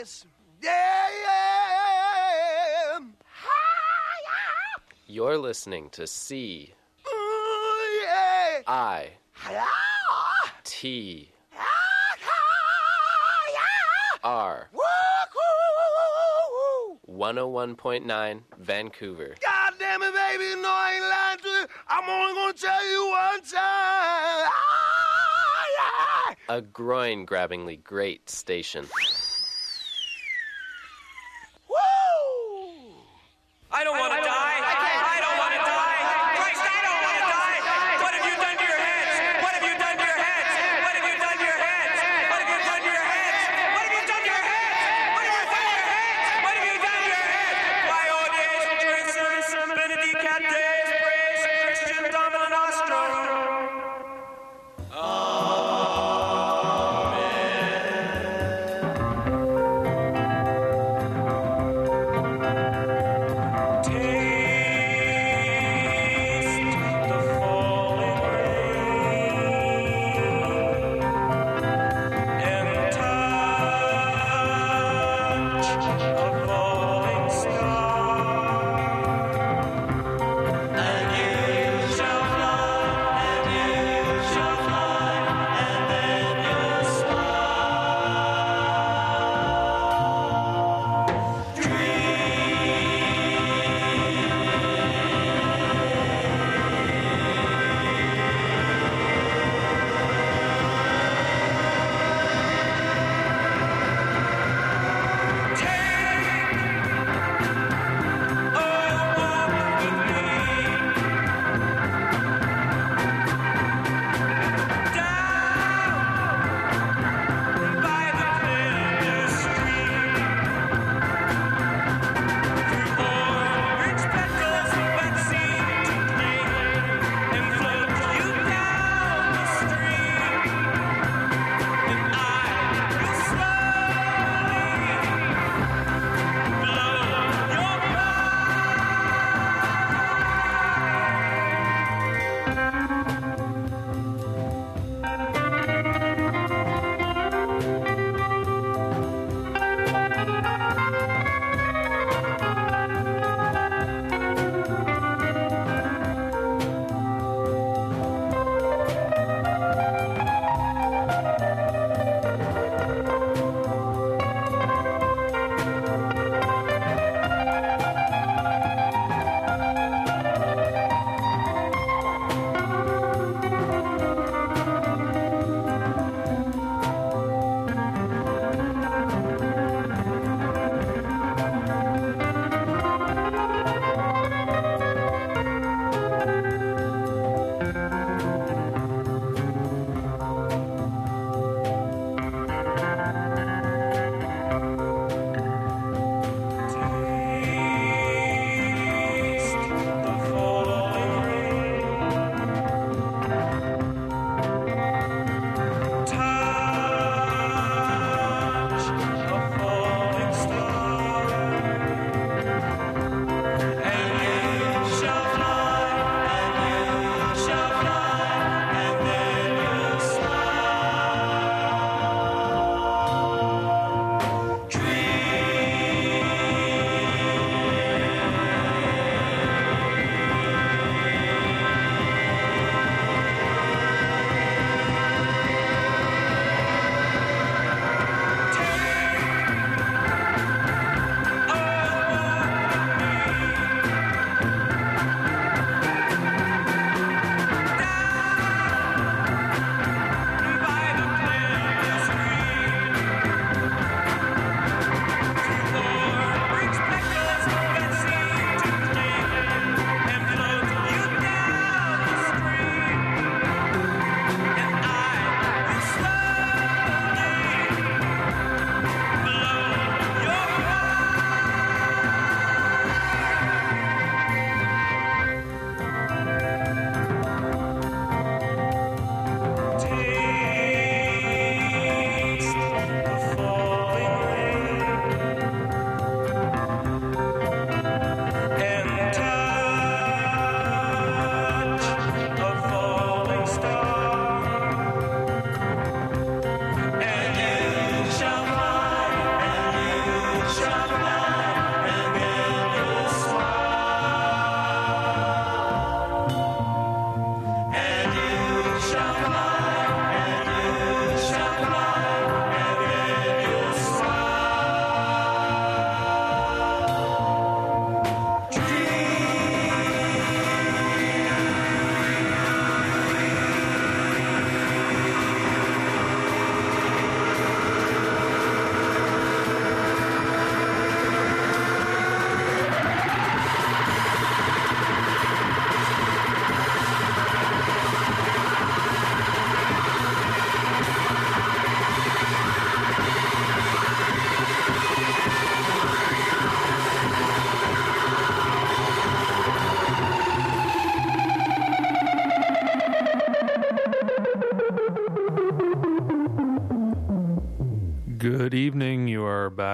Yeah, yeah, yeah. You're listening to C. Ooh, yeah. I. Hi-ya. T. Hi-ya. R. One oh one point nine Vancouver. God damn it, baby. No, I ain't lying to you. I'm only going to tell you one time. Ah, yeah. A groin grabbingly great station.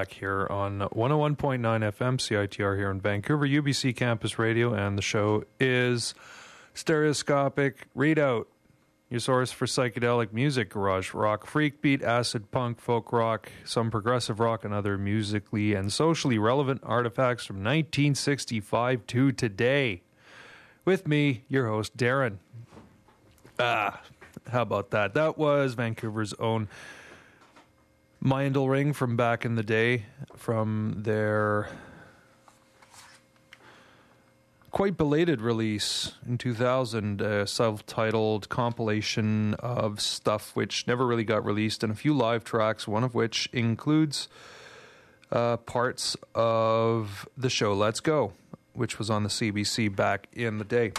Back here on 101.9 FM CITR here in Vancouver, UBC Campus Radio, and the show is Stereoscopic Readout, your source for psychedelic music, garage rock, freak beat, acid punk, folk rock, some progressive rock, and other musically and socially relevant artifacts from 1965 to today. With me, your host, Darren. Ah, how about that? That was Vancouver's own Mindel Ring from back in the day, from their quite belated release in 2000, a self titled compilation of stuff which never really got released, and a few live tracks, one of which includes uh, parts of the show Let's Go, which was on the CBC back in the day.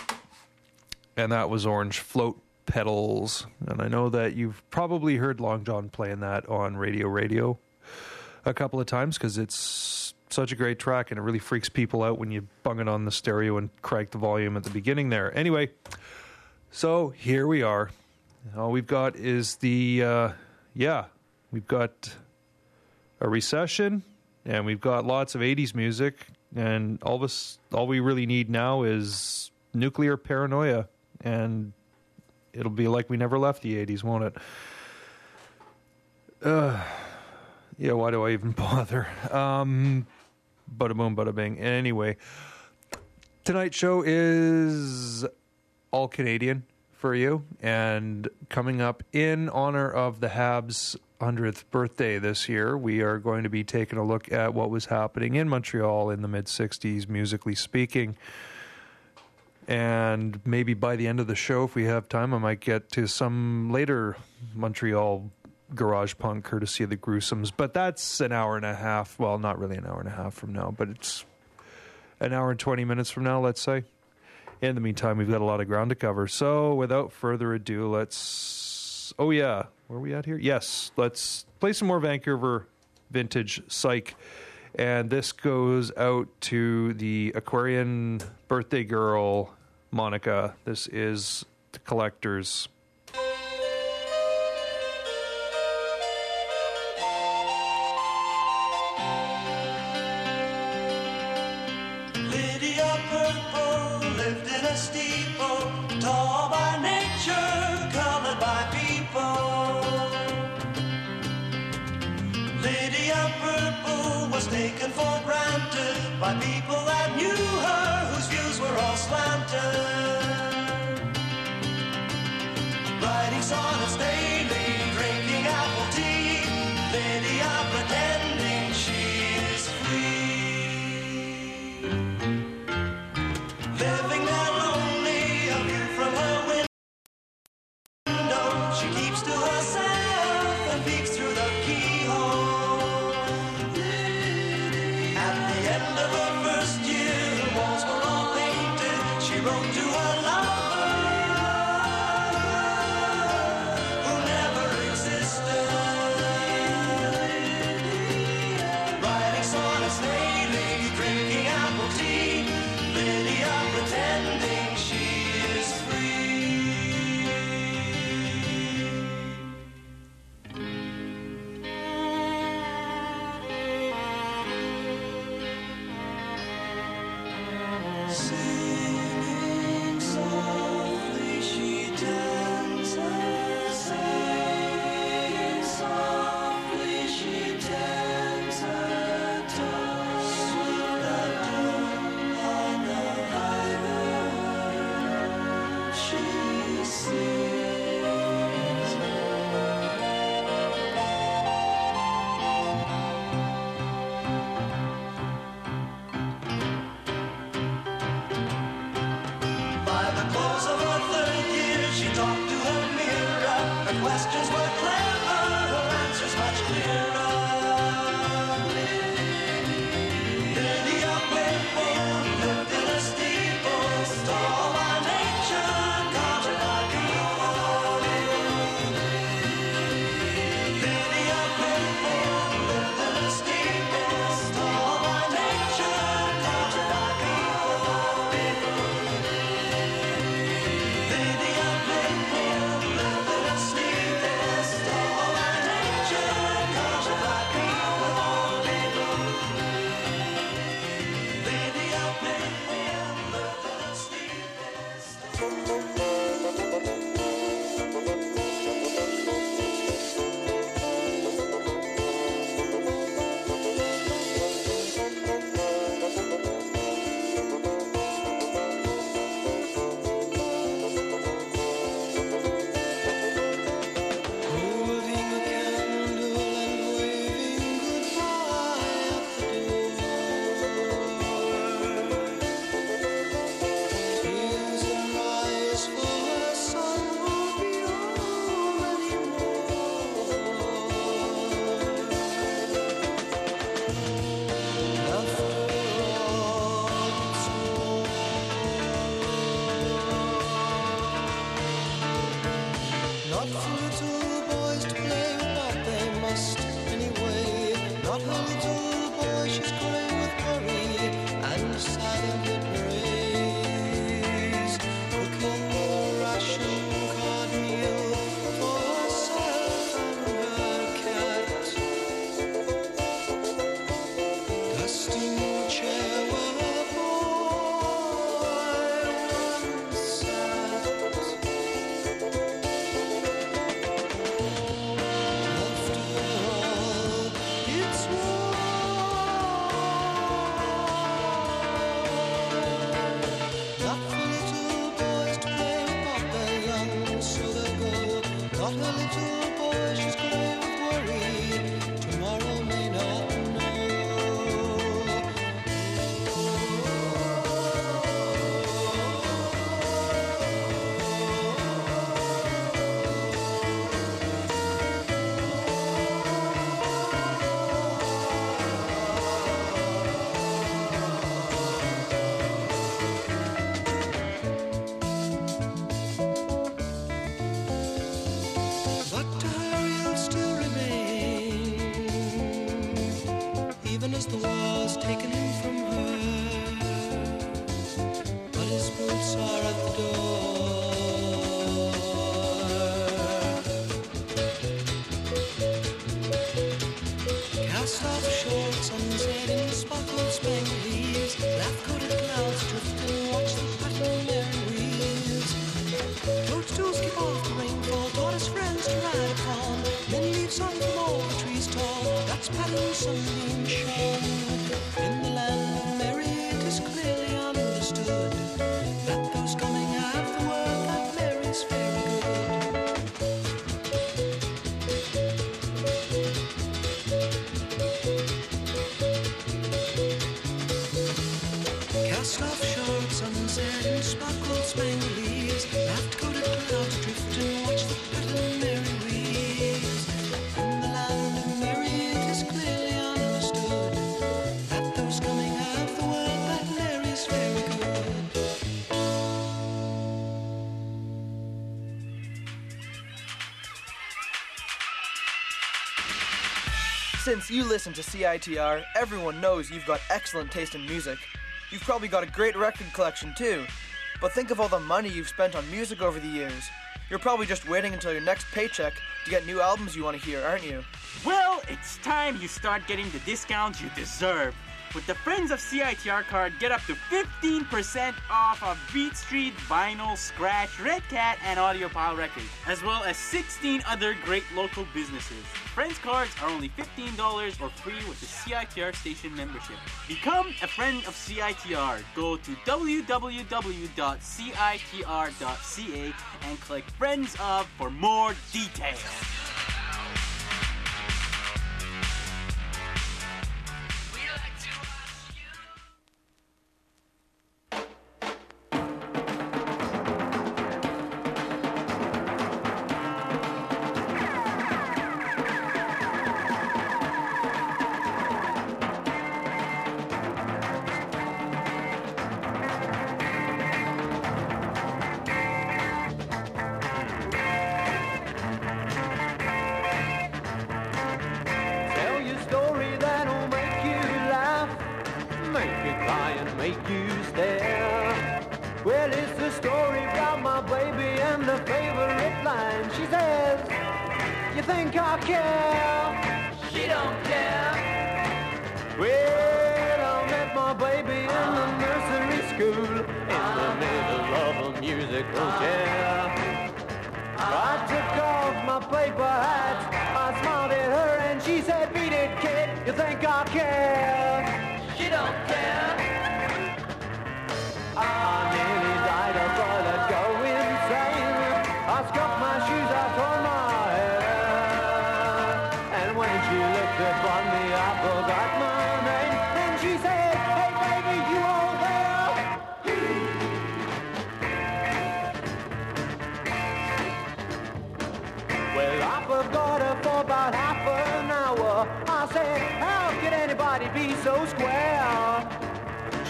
And that was Orange Float Pedals. And I know that you've probably heard Long John playing that on Radio Radio a couple of times because it's such a great track and it really freaks people out when you bung it on the stereo and crank the volume at the beginning there. Anyway, so here we are. All we've got is the, uh, yeah, we've got a recession and we've got lots of 80s music and all this all we really need now is nuclear paranoia and it'll be like we never left the 80s won't it? Uh yeah why do i even bother? Um bada boom bada bing anyway tonight's show is all canadian for you and coming up in honor of the habs 100th birthday this year we are going to be taking a look at what was happening in montreal in the mid 60s musically speaking and maybe by the end of the show, if we have time, I might get to some later Montreal garage punk courtesy of the Gruesomes. But that's an hour and a half. Well, not really an hour and a half from now, but it's an hour and 20 minutes from now, let's say. In the meantime, we've got a lot of ground to cover. So without further ado, let's. Oh, yeah. Where are we at here? Yes. Let's play some more Vancouver vintage psych. And this goes out to the Aquarian birthday girl, Monica. This is the collectors. Since you listen to CITR, everyone knows you've got excellent taste in music. You've probably got a great record collection too. But think of all the money you've spent on music over the years. You're probably just waiting until your next paycheck to get new albums you want to hear, aren't you? Well, it's time you start getting the discounts you deserve with the Friends of CITR card, get up to 15% off of Beat Street, Vinyl, Scratch, Red Cat, and AudioPile Records, as well as 16 other great local businesses. Friends cards are only $15 or free with the CITR station membership. Become a friend of CITR. Go to www.citr.ca and click Friends of for more details.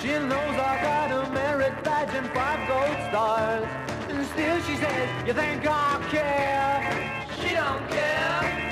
She knows I got a merit badge and five gold stars. And still she says, you think I care? She don't care.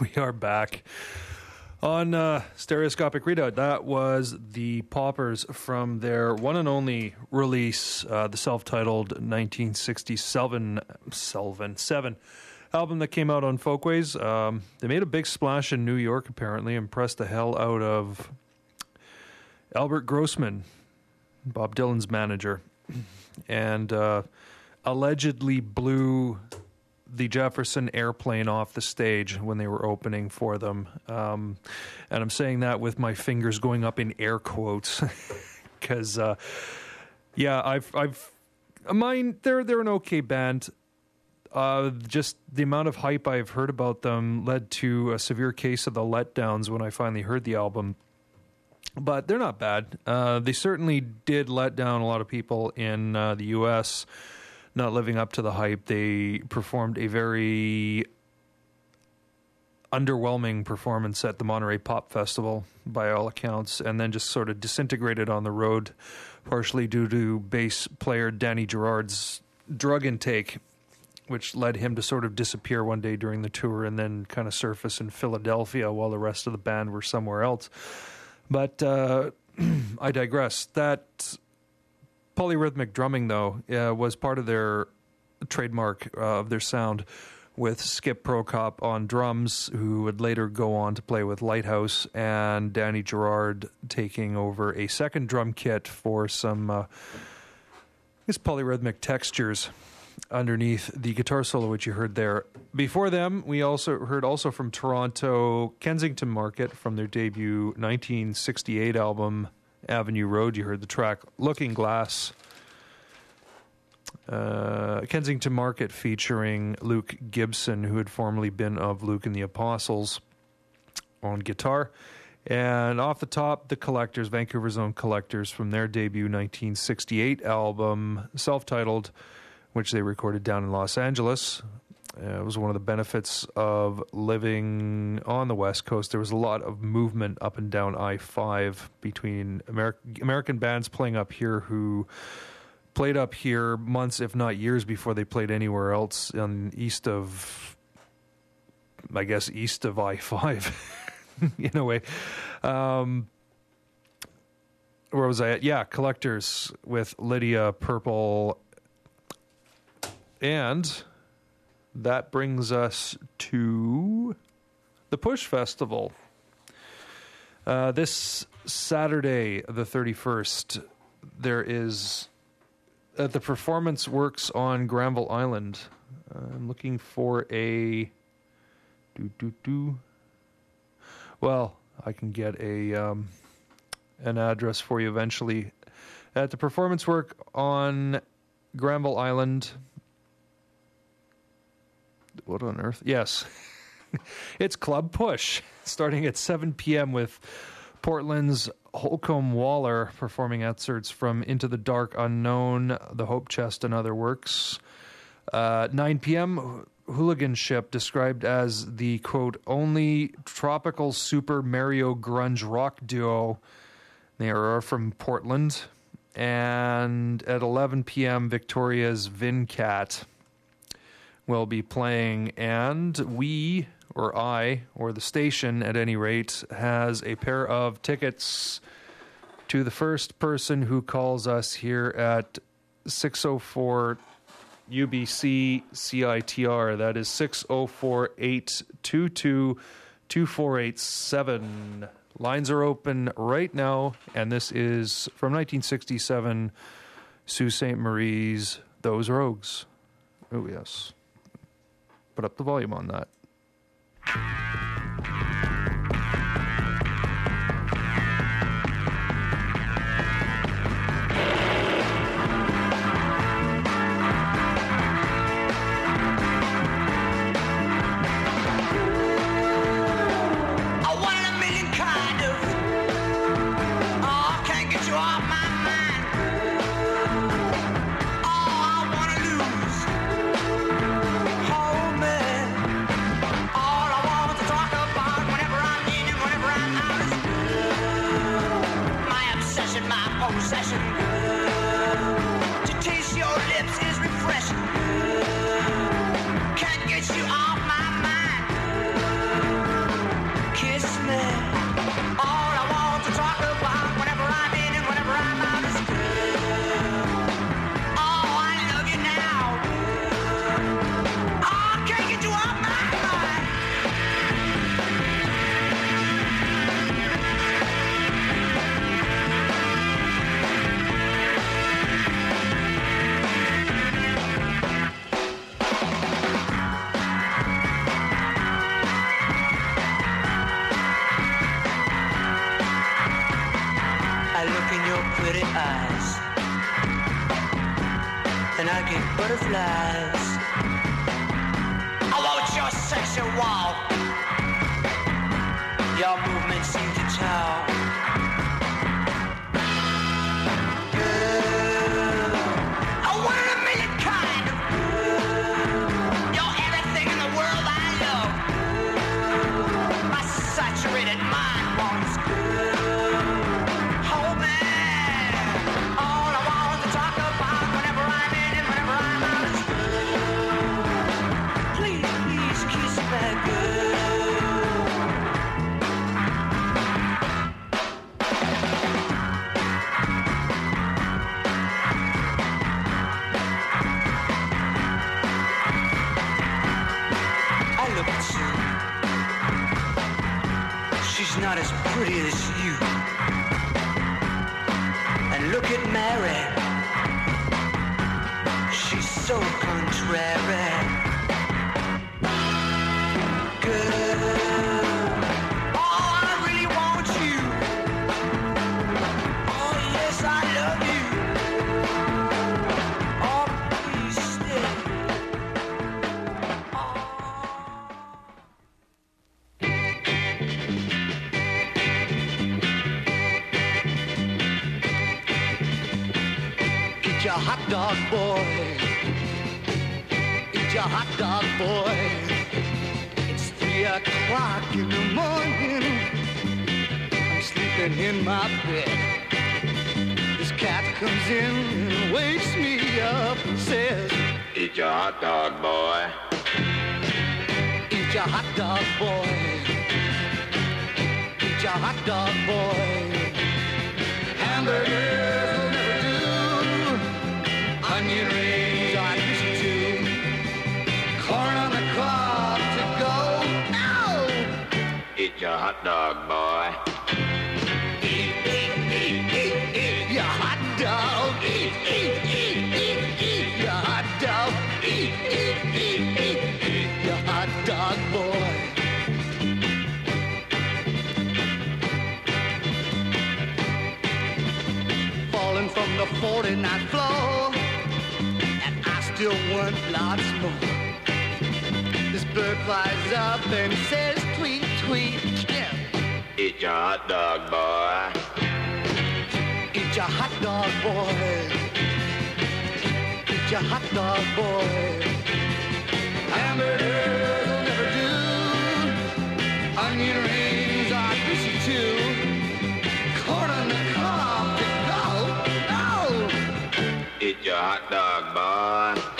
we are back on uh, Stereoscopic Readout. That was the Paupers from their one and only release, uh, the self titled 1967 Selvin 7 album that came out on Folkways. Um, they made a big splash in New York, apparently, impressed the hell out of Albert Grossman, Bob Dylan's manager, and uh, allegedly blew the Jefferson airplane off the stage when they were opening for them. Um, and I'm saying that with my fingers going up in air quotes because, uh, yeah, I've, I've, mine, they're, they're an okay band. Uh, just the amount of hype I've heard about them led to a severe case of the letdowns when I finally heard the album. But they're not bad. Uh, they certainly did let down a lot of people in uh, the U.S not living up to the hype. They performed a very underwhelming performance at the Monterey Pop Festival, by all accounts, and then just sort of disintegrated on the road, partially due to bass player Danny Gerrard's drug intake, which led him to sort of disappear one day during the tour and then kind of surface in Philadelphia while the rest of the band were somewhere else. But uh, I digress. That polyrhythmic drumming, though, uh, was part of their trademark uh, of their sound. With Skip Prokop on drums, who would later go on to play with Lighthouse, and Danny Gerrard taking over a second drum kit for some, uh, polyrhythmic textures underneath the guitar solo which you heard there. Before them, we also heard also from Toronto Kensington Market from their debut 1968 album Avenue Road. You heard the track Looking Glass. Uh, Kensington Market featuring Luke Gibson, who had formerly been of Luke and the Apostles, on guitar. And off the top, the Collectors, Vancouver's own Collectors, from their debut 1968 album, self titled, which they recorded down in Los Angeles. Uh, it was one of the benefits of living on the West Coast. There was a lot of movement up and down I 5 between Ameri- American bands playing up here who played up here months, if not years, before they played anywhere else on east of, I guess, east of I 5 in a way. Um, where was I at? Yeah, Collectors with Lydia Purple. And that brings us to the Push Festival. Uh, this Saturday, the 31st, there is uh, the performance works on Granville Island. Uh, I'm looking for a. Do, do, do. Well, I can get a um, an address for you eventually. At the performance work on Granville Island, what on earth? Yes. it's Club Push, starting at 7 p.m. with Portland's Holcombe Waller performing excerpts from Into the Dark Unknown, The Hope Chest, and other works. Uh, 9 p.m., Hooligan Ship, described as the quote, only tropical super Mario grunge rock duo. They are from Portland. And at 11 p.m., Victoria's Vincat will be playing, and we, or I, or the station at any rate, has a pair of tickets to the first person who calls us here at 604 UBC CITR. That is 604 822 2487. Lines are open right now, and this is from 1967 Sault Ste. Marie's Those Rogues. Oh, yes put up the volume on that. hot dog, boy.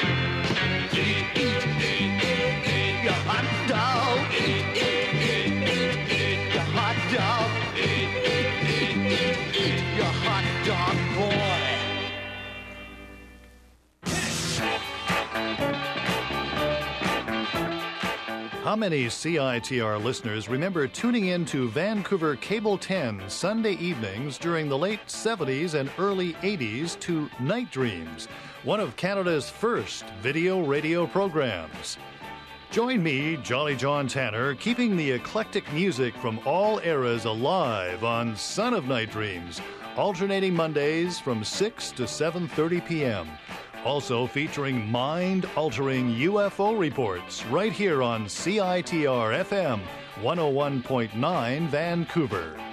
How many CITR listeners remember tuning in to Vancouver Cable 10 Sunday evenings during the late 70s and early 80s to Night Dreams, one of Canada's first video radio programs? Join me, Jolly John Tanner, keeping the eclectic music from all eras alive on Son of Night Dreams, alternating Mondays from 6 to 7:30 p.m. Also featuring mind altering UFO reports right here on CITR FM 101.9 Vancouver.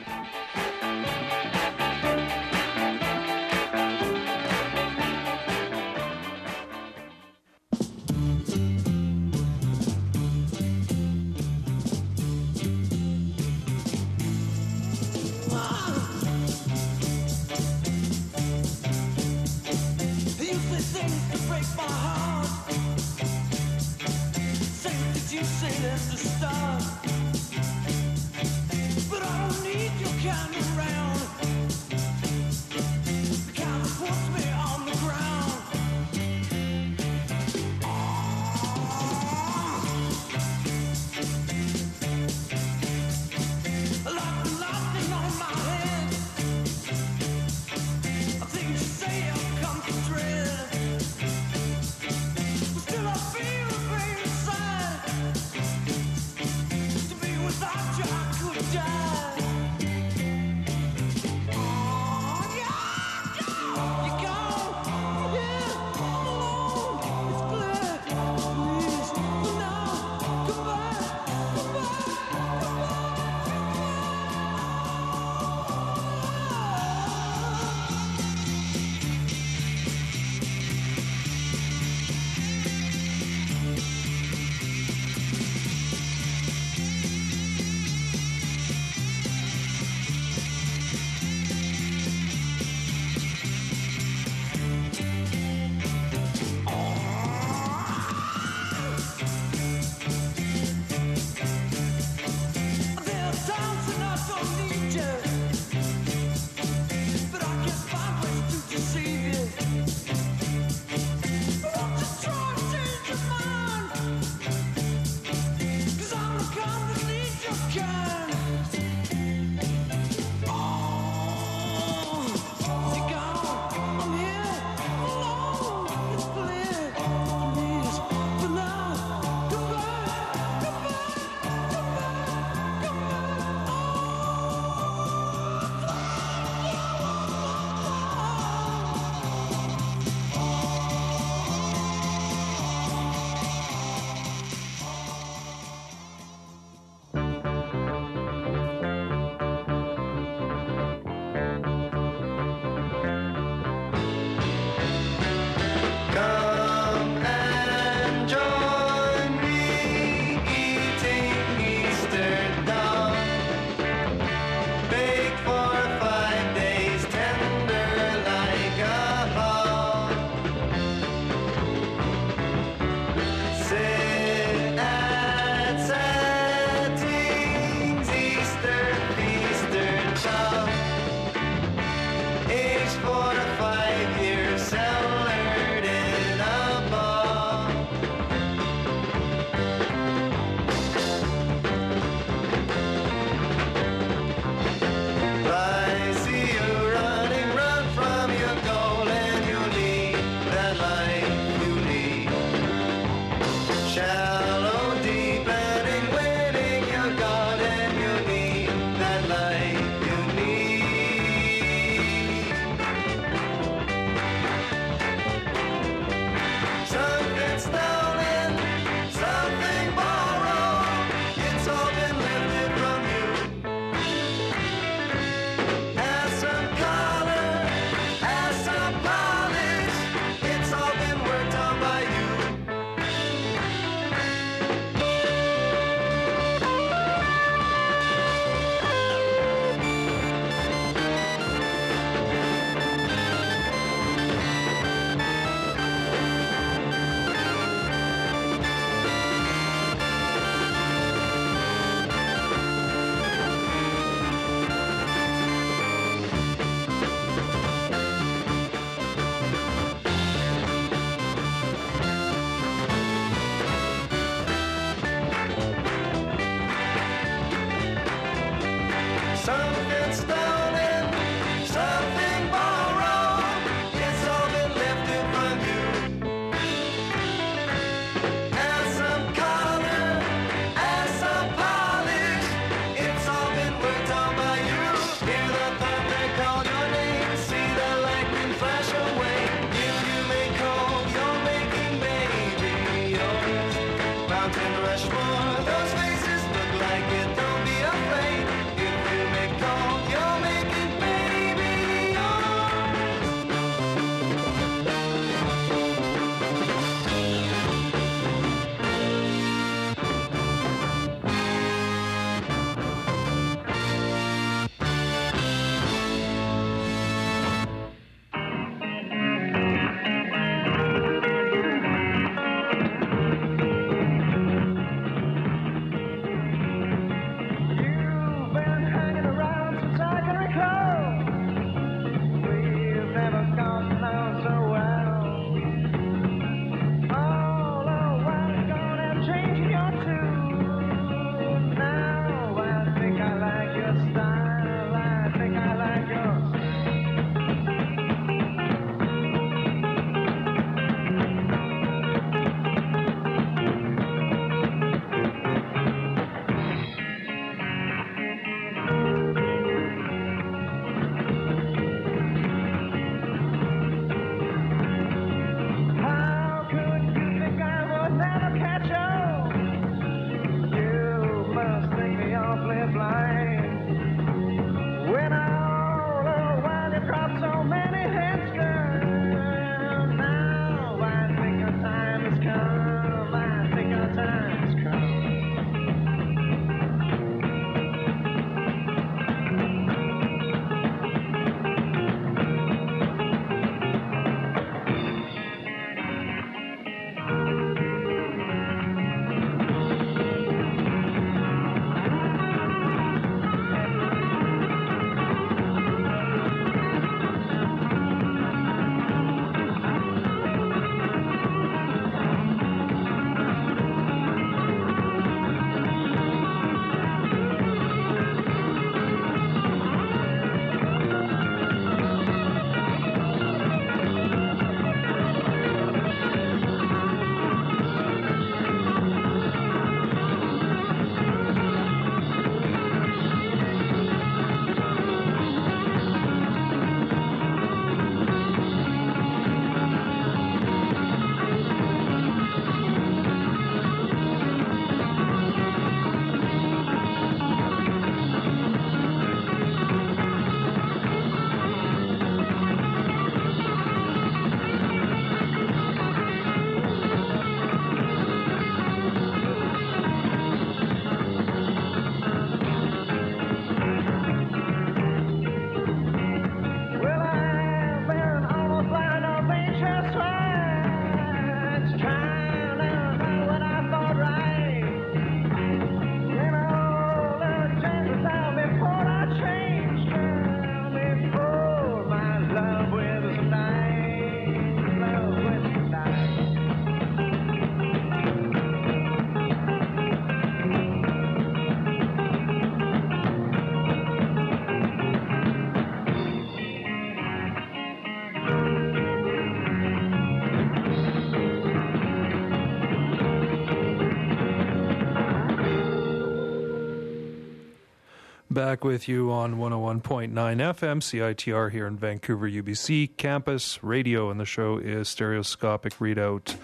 Back with you on 101.9 FM, CITR here in Vancouver, UBC campus radio, and the show is Stereoscopic Readout.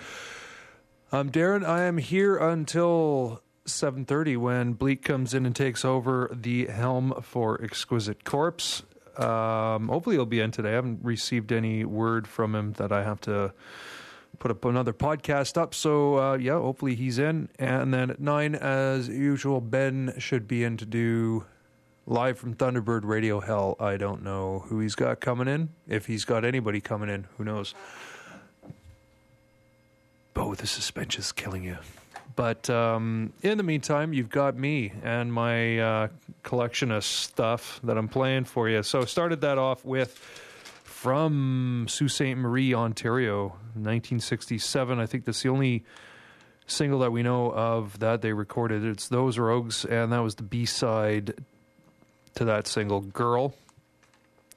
I'm Darren. I am here until 7.30 when Bleak comes in and takes over the helm for Exquisite Corpse. Um, hopefully he'll be in today. I haven't received any word from him that I have to put up another podcast up. So uh, yeah, hopefully he's in. And then at nine, as usual, Ben should be in to do live from Thunderbird Radio Hell. I don't know who he's got coming in. If he's got anybody coming in, who knows? Oh, the suspense is killing you. But um, in the meantime, you've got me and my uh, collection of stuff that I'm playing for you. So started that off with from Sault Ste. Marie, Ontario, 1967. I think that's the only single that we know of that they recorded. It's Those Rogues, and that was the B side to that single, Girl,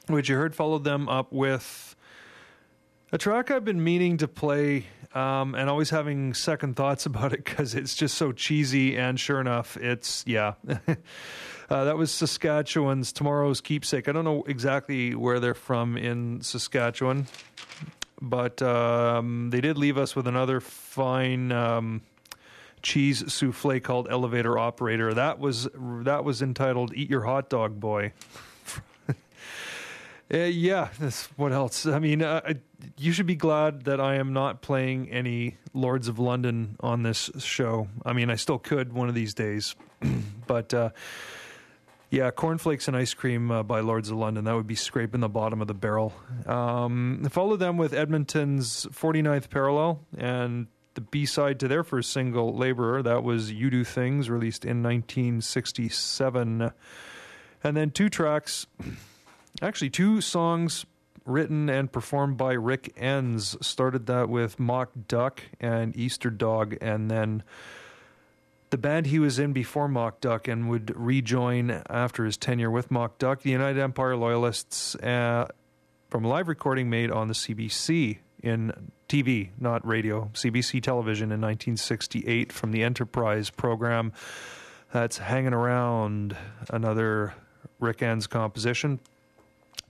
which you heard followed them up with a track I've been meaning to play um, and always having second thoughts about it because it's just so cheesy. And sure enough, it's, yeah. uh, that was Saskatchewan's Tomorrow's Keepsake. I don't know exactly where they're from in Saskatchewan, but um, they did leave us with another fine. Um, cheese souffle called Elevator Operator. That was that was entitled "Eat Your Hot Dog, Boy." Uh, yeah, that's, what else? I mean, uh, you should be glad that I am not playing any Lords of London on this show. I mean, I still could one of these days, but uh, yeah, Cornflakes and Ice Cream uh, by Lords of London. That would be scraping the bottom of the barrel. Um, follow them with Edmonton's 49th Parallel and the B side to their first single, Laborer. That was You Do Things, released in 1967. And then two tracks, actually, two songs written and performed by Rick Enns. Started that with Mock Duck and Easter Dog, and then the band he was in before Mock Duck and would rejoin after his tenure with Mock Duck, the United Empire Loyalists, uh, from a live recording made on the CBC in TV, not radio, CBC television in 1968 from the Enterprise program. That's Hanging Around, another Rick Enns composition.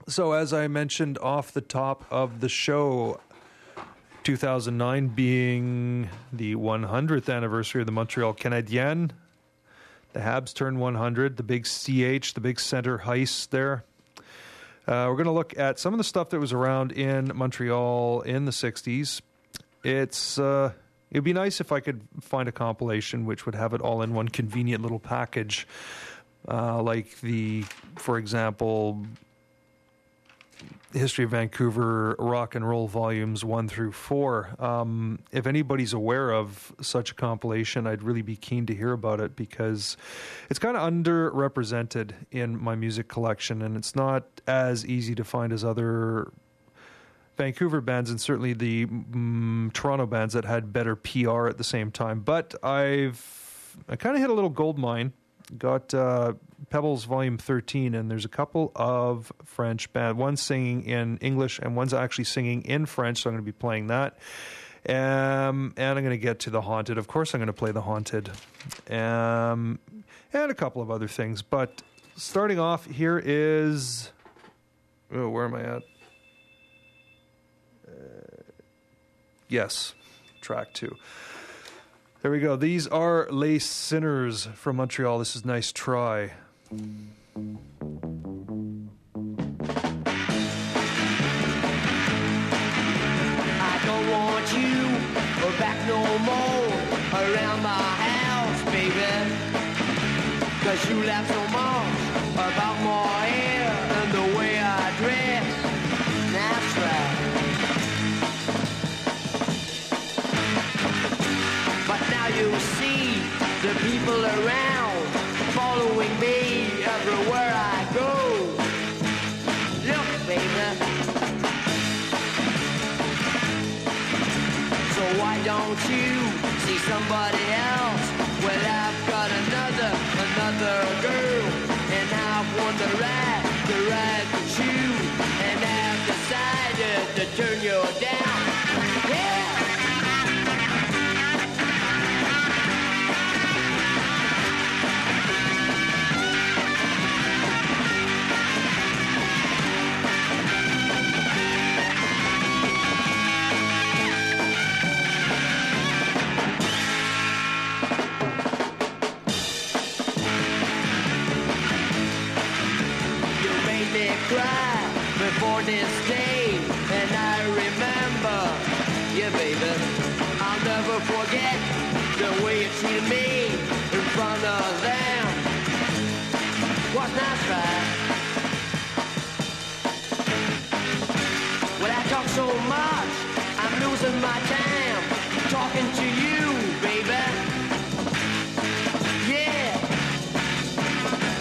So, as I mentioned off the top of the show, 2009 being the 100th anniversary of the Montreal Canadiens. The Habs turned 100, the big CH, the big center heist there. Uh, we're going to look at some of the stuff that was around in Montreal in the 60s. It's uh, it'd be nice if I could find a compilation which would have it all in one convenient little package, uh, like the, for example, History of Vancouver Rock and Roll Volumes 1 through 4. Um, if anybody's aware of such a compilation, I'd really be keen to hear about it because it's kind of underrepresented in my music collection and it's not as easy to find as other Vancouver bands and certainly the mm, Toronto bands that had better PR at the same time. But I've I kind of hit a little gold mine. Got uh, Pebbles Volume 13, and there's a couple of French band. One's singing in English, and one's actually singing in French. So I'm going to be playing that. Um, and I'm going to get to the Haunted. Of course, I'm going to play the Haunted, um, and a couple of other things. But starting off, here is oh, where am I at? Yes, track two. There we go. These are Les Sinners from Montreal. This is Nice Try. I don't want you back no more around everywhere I go. Look, baby. So why don't you see somebody else? Well, I've got another, another girl, and I've won the right, the right to choose, and I've decided to turn you down. This day, and I remember yeah, baby. I'll never forget the way you treated me in front of them. What's not baby? Well, I talk so much, I'm losing my time talking to you, baby. Yeah.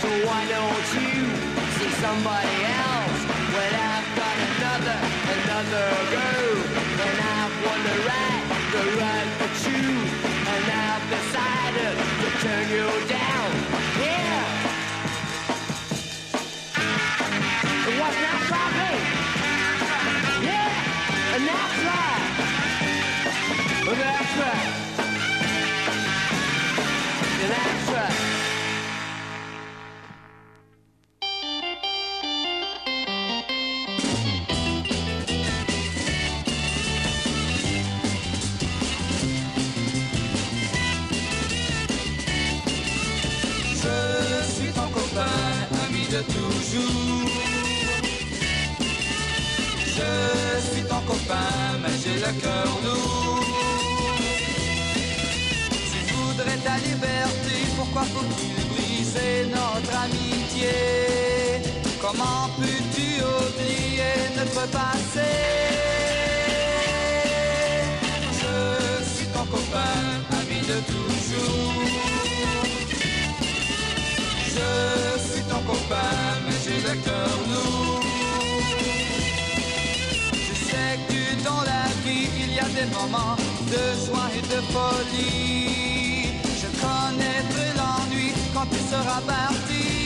So why don't you see somebody? go. And I've won the right, the right to choose. Comment peux-tu oublier notre passé? Je suis ton copain, ami de toujours. Je suis ton copain, mais j'ai le cœur lourd. Je sais que dans la vie, il y a des moments de joie et de folie. Je connaîtrai l'ennui quand tu seras parti.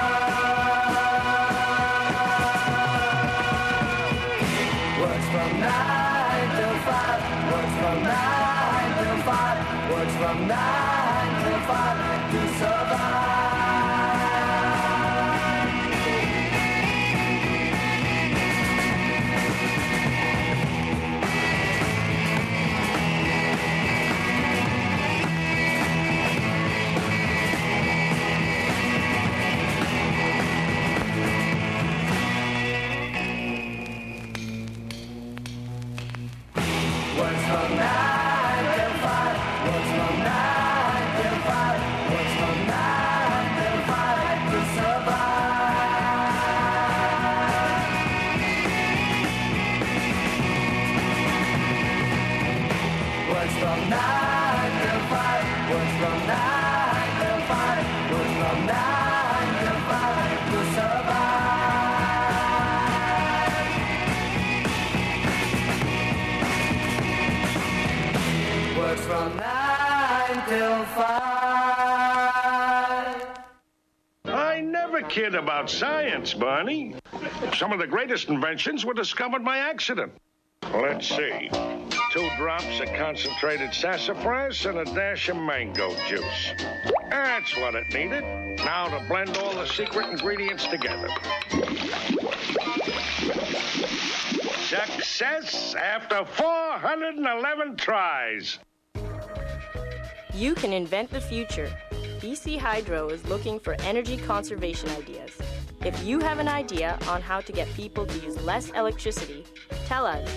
kid about science, Barney. Some of the greatest inventions were discovered by accident. Let's see. Two drops of concentrated sassafras and a dash of mango juice. That's what it needed. Now to blend all the secret ingredients together. Success after 411 tries. You can invent the future. BC Hydro is looking for energy conservation ideas. If you have an idea on how to get people to use less electricity, tell us.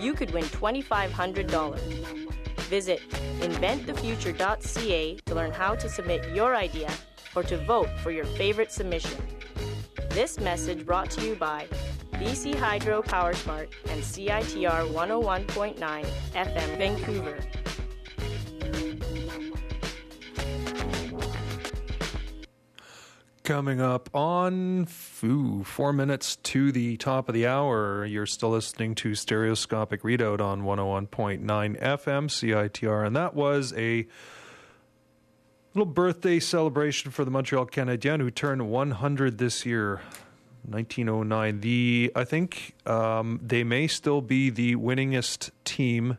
You could win $2,500. Visit inventthefuture.ca to learn how to submit your idea or to vote for your favorite submission. This message brought to you by BC Hydro Power Smart and CITR 101.9 FM Vancouver. Coming up on Foo, four minutes to the top of the hour. You're still listening to Stereoscopic Readout on 101.9 FM CITR, and that was a little birthday celebration for the Montreal Canadiens, who turned 100 this year, 1909. The I think um, they may still be the winningest team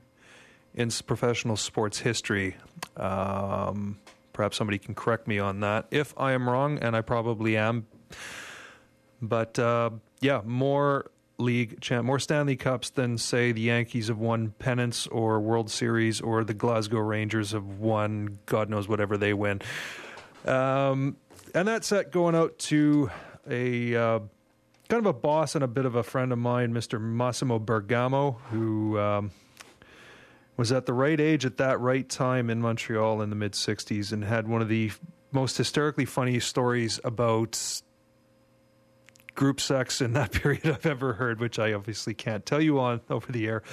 in professional sports history. Um, perhaps somebody can correct me on that if I am wrong, and I probably am. But uh, yeah, more league champ, more Stanley Cups than say the Yankees have won pennants or World Series or the Glasgow Rangers have won God knows whatever they win. Um, and that set going out to a uh, kind of a boss and a bit of a friend of mine, Mr. Massimo Bergamo, who um, was at the right age at that right time in Montreal in the mid 60s and had one of the most hysterically funny stories about group sex in that period I've ever heard, which I obviously can't tell you on over the air.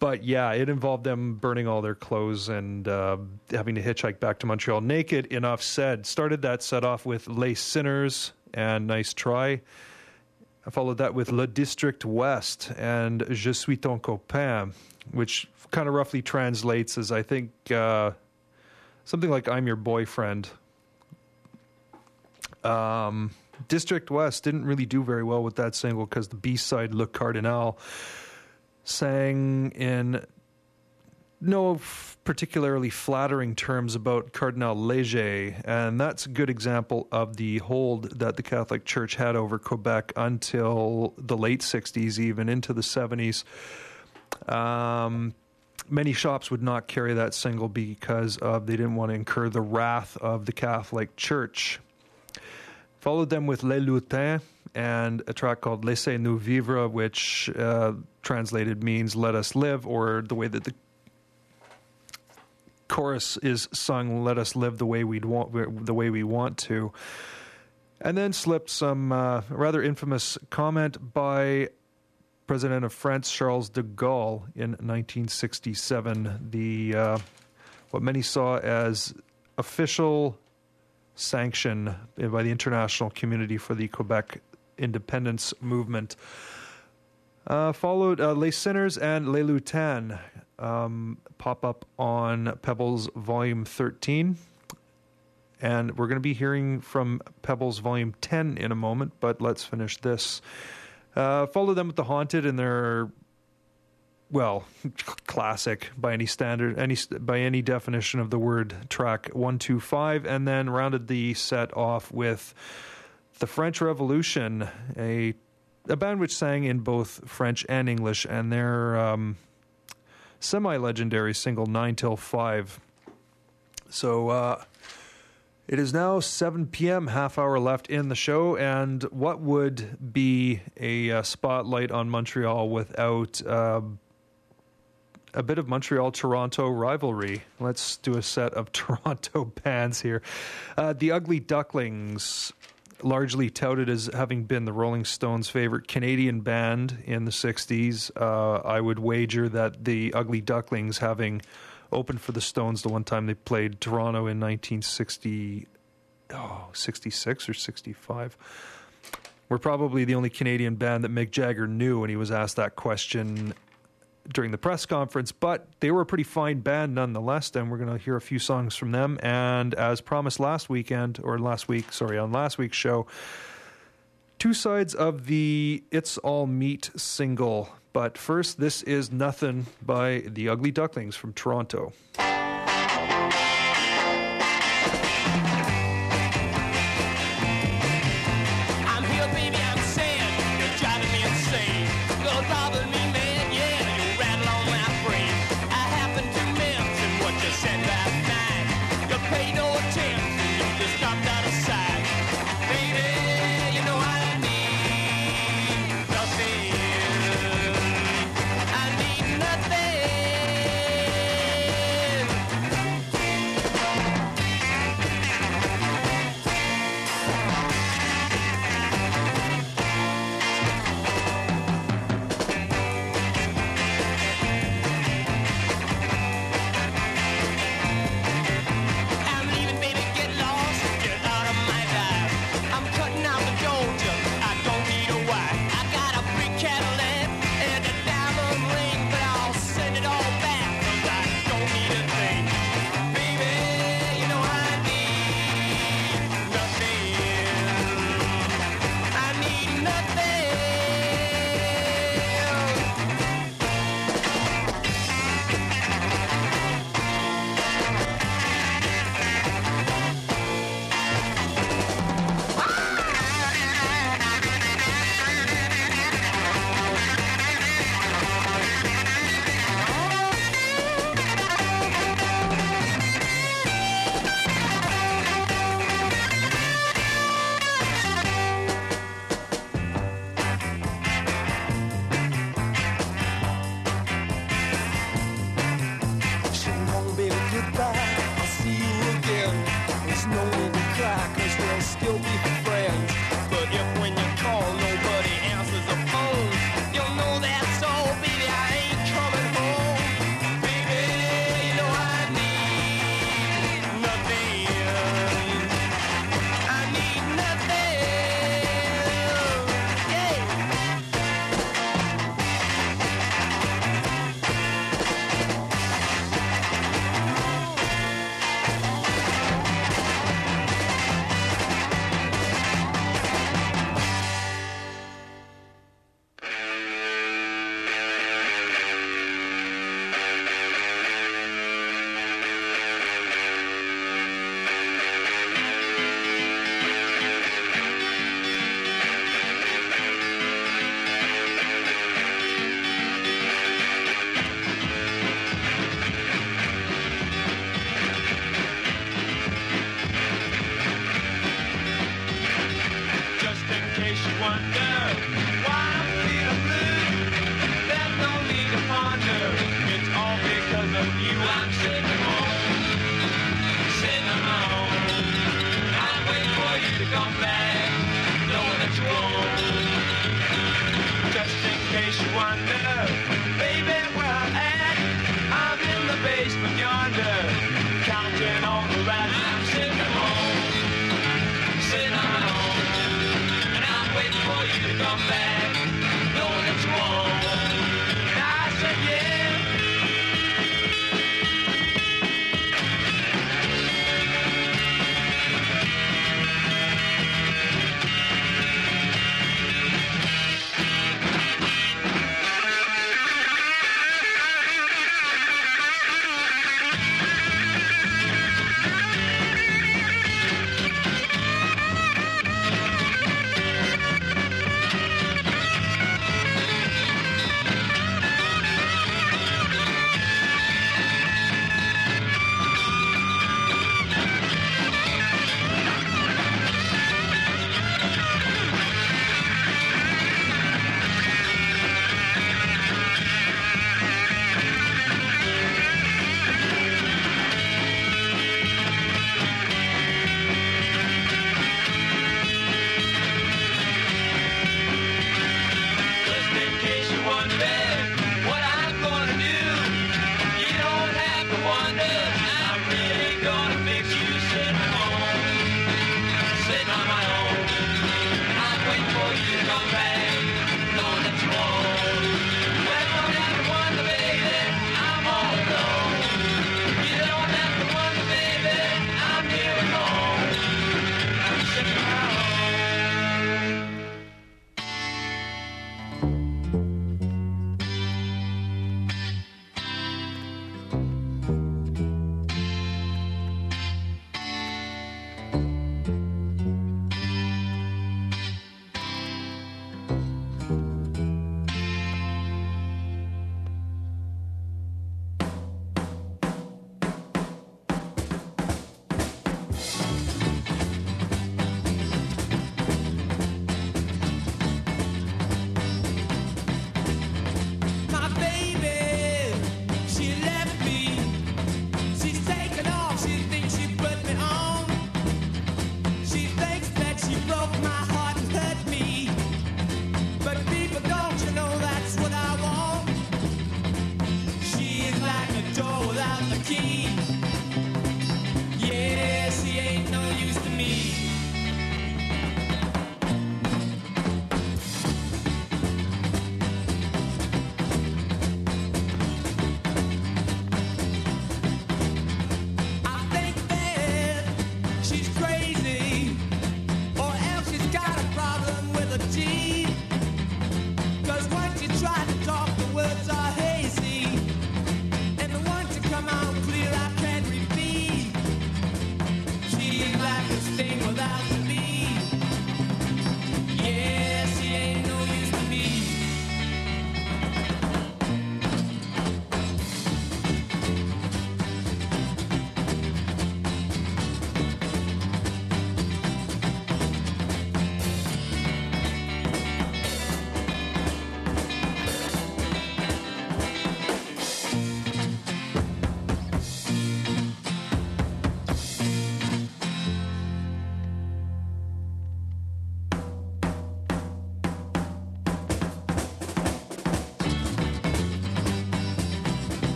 But yeah, it involved them burning all their clothes and uh, having to hitchhike back to Montreal naked. Enough said. Started that set off with Les Sinners and Nice Try. I followed that with Le District West and Je suis ton copain, which kind of roughly translates as I think uh, something like I'm your boyfriend. Um, District West didn't really do very well with that single because the B side, Le Cardinal, sang in no f- particularly flattering terms about Cardinal Leger, and that's a good example of the hold that the Catholic Church had over Quebec until the late 60s, even into the 70s. Um, many shops would not carry that single because of they didn't want to incur the wrath of the Catholic Church. Followed them with Les Lutins and a track called Laissez-nous vivre, which uh, translated means "Let us live," or the way that the chorus is sung, "Let us live the way we'd want, the way we want to." And then slipped some uh, rather infamous comment by President of France Charles de Gaulle in 1967. The uh, what many saw as official sanction by the international community for the Quebec independence movement. Uh, followed uh, Les Sinners and Les Lutins um, pop up on Pebbles Volume 13. And we're going to be hearing from Pebbles Volume 10 in a moment, but let's finish this. Uh, follow them with The Haunted and their well, classic by any standard, any by any definition of the word track one two five, and then rounded the set off with the French Revolution, a a band which sang in both French and English, and their um, semi-legendary single Nine Till Five. So. Uh, it is now 7 p.m., half hour left in the show, and what would be a uh, spotlight on Montreal without uh, a bit of Montreal Toronto rivalry? Let's do a set of Toronto bands here. Uh, the Ugly Ducklings, largely touted as having been the Rolling Stones' favorite Canadian band in the 60s. Uh, I would wager that the Ugly Ducklings, having opened for the Stones the one time they played Toronto in 1960, oh, 66 or 65. We're probably the only Canadian band that Mick Jagger knew when he was asked that question during the press conference, but they were a pretty fine band nonetheless, and we're going to hear a few songs from them. And as promised last weekend, or last week, sorry, on last week's show, two sides of the It's All Meat single but first, this is Nothing by The Ugly Ducklings from Toronto.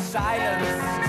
Silence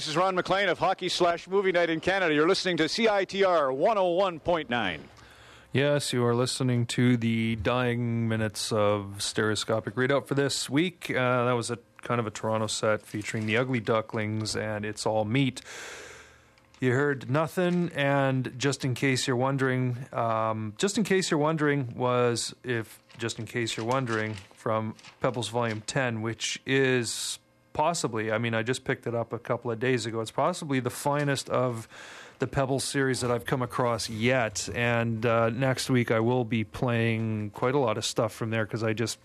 this is Ron MacLean of Hockey Slash Movie Night in Canada. You're listening to CITR 101.9. Yes, you are listening to the dying minutes of stereoscopic readout for this week. Uh, that was a kind of a Toronto set featuring the Ugly Ducklings and It's All Meat. You heard nothing, and just in case you're wondering, um, just in case you're wondering, was if just in case you're wondering from Pebbles Volume 10, which is possibly, I mean, I just picked it up a couple of days ago. It's possibly the finest of the Pebbles series that I've come across yet. And uh, next week I will be playing quite a lot of stuff from there because I just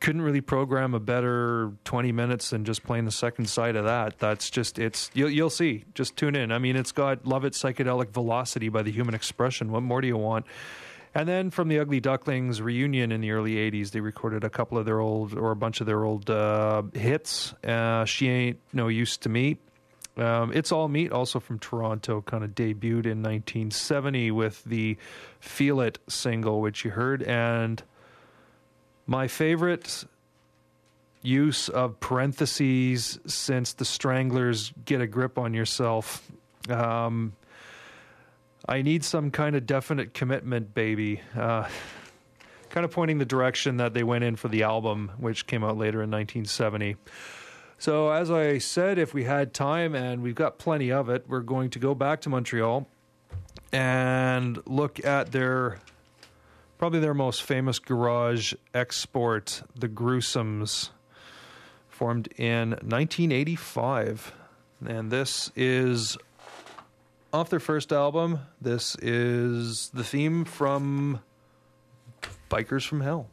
couldn't really program a better 20 minutes than just playing the second side of that. That's just, it's, you'll, you'll see. Just tune in. I mean, it's got Love at Psychedelic Velocity by the Human Expression. What more do you want? And then from the Ugly Ducklings reunion in the early 80s, they recorded a couple of their old, or a bunch of their old uh, hits. Uh, she Ain't No Use to Me. Um, it's All Meat, also from Toronto, kind of debuted in 1970 with the Feel It single, which you heard. And my favorite use of parentheses since the Stranglers get a grip on yourself. Um, I need some kind of definite commitment, baby. Uh, kind of pointing the direction that they went in for the album, which came out later in 1970. So, as I said, if we had time, and we've got plenty of it, we're going to go back to Montreal and look at their probably their most famous garage export, the Gruesomes, formed in 1985. And this is off their first album. This is the theme from Bikers from Hell.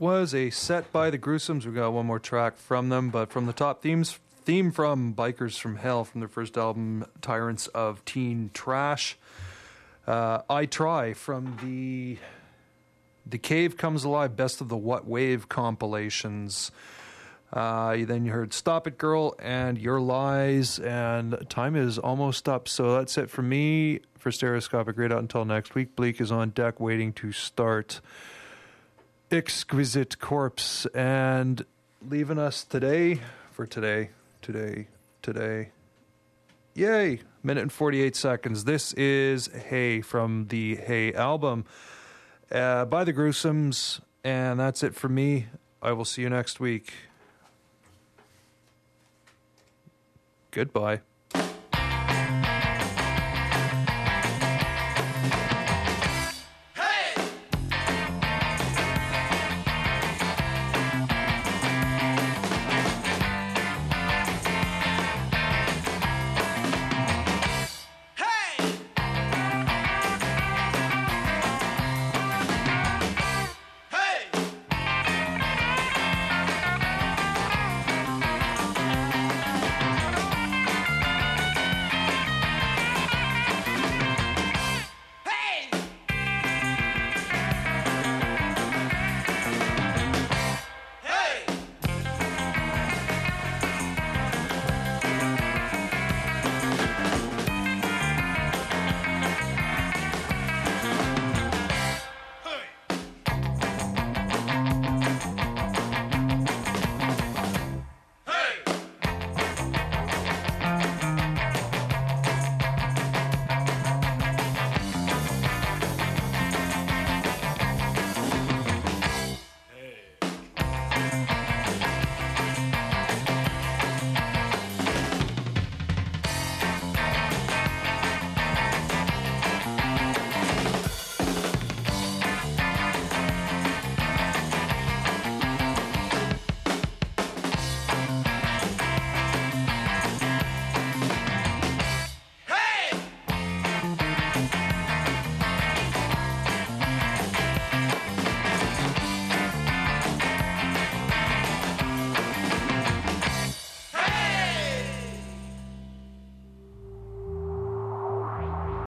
was a set by the Gruesomes. We got one more track from them, but from the top themes theme from Bikers from Hell from their first album, Tyrants of Teen Trash. Uh, I Try from the The Cave Comes Alive Best of the What Wave compilations. Uh, then you heard Stop It Girl and Your Lies, and time is almost up. So that's it for me for Stereoscopic Readout. Until next week, Bleak is on deck waiting to start exquisite corpse and leaving us today for today, today, today. Yay! Minute and 48 seconds. This is Hey from the Hey album uh, by the Gruesomes. And that's it for me. I will see you next week. Goodbye.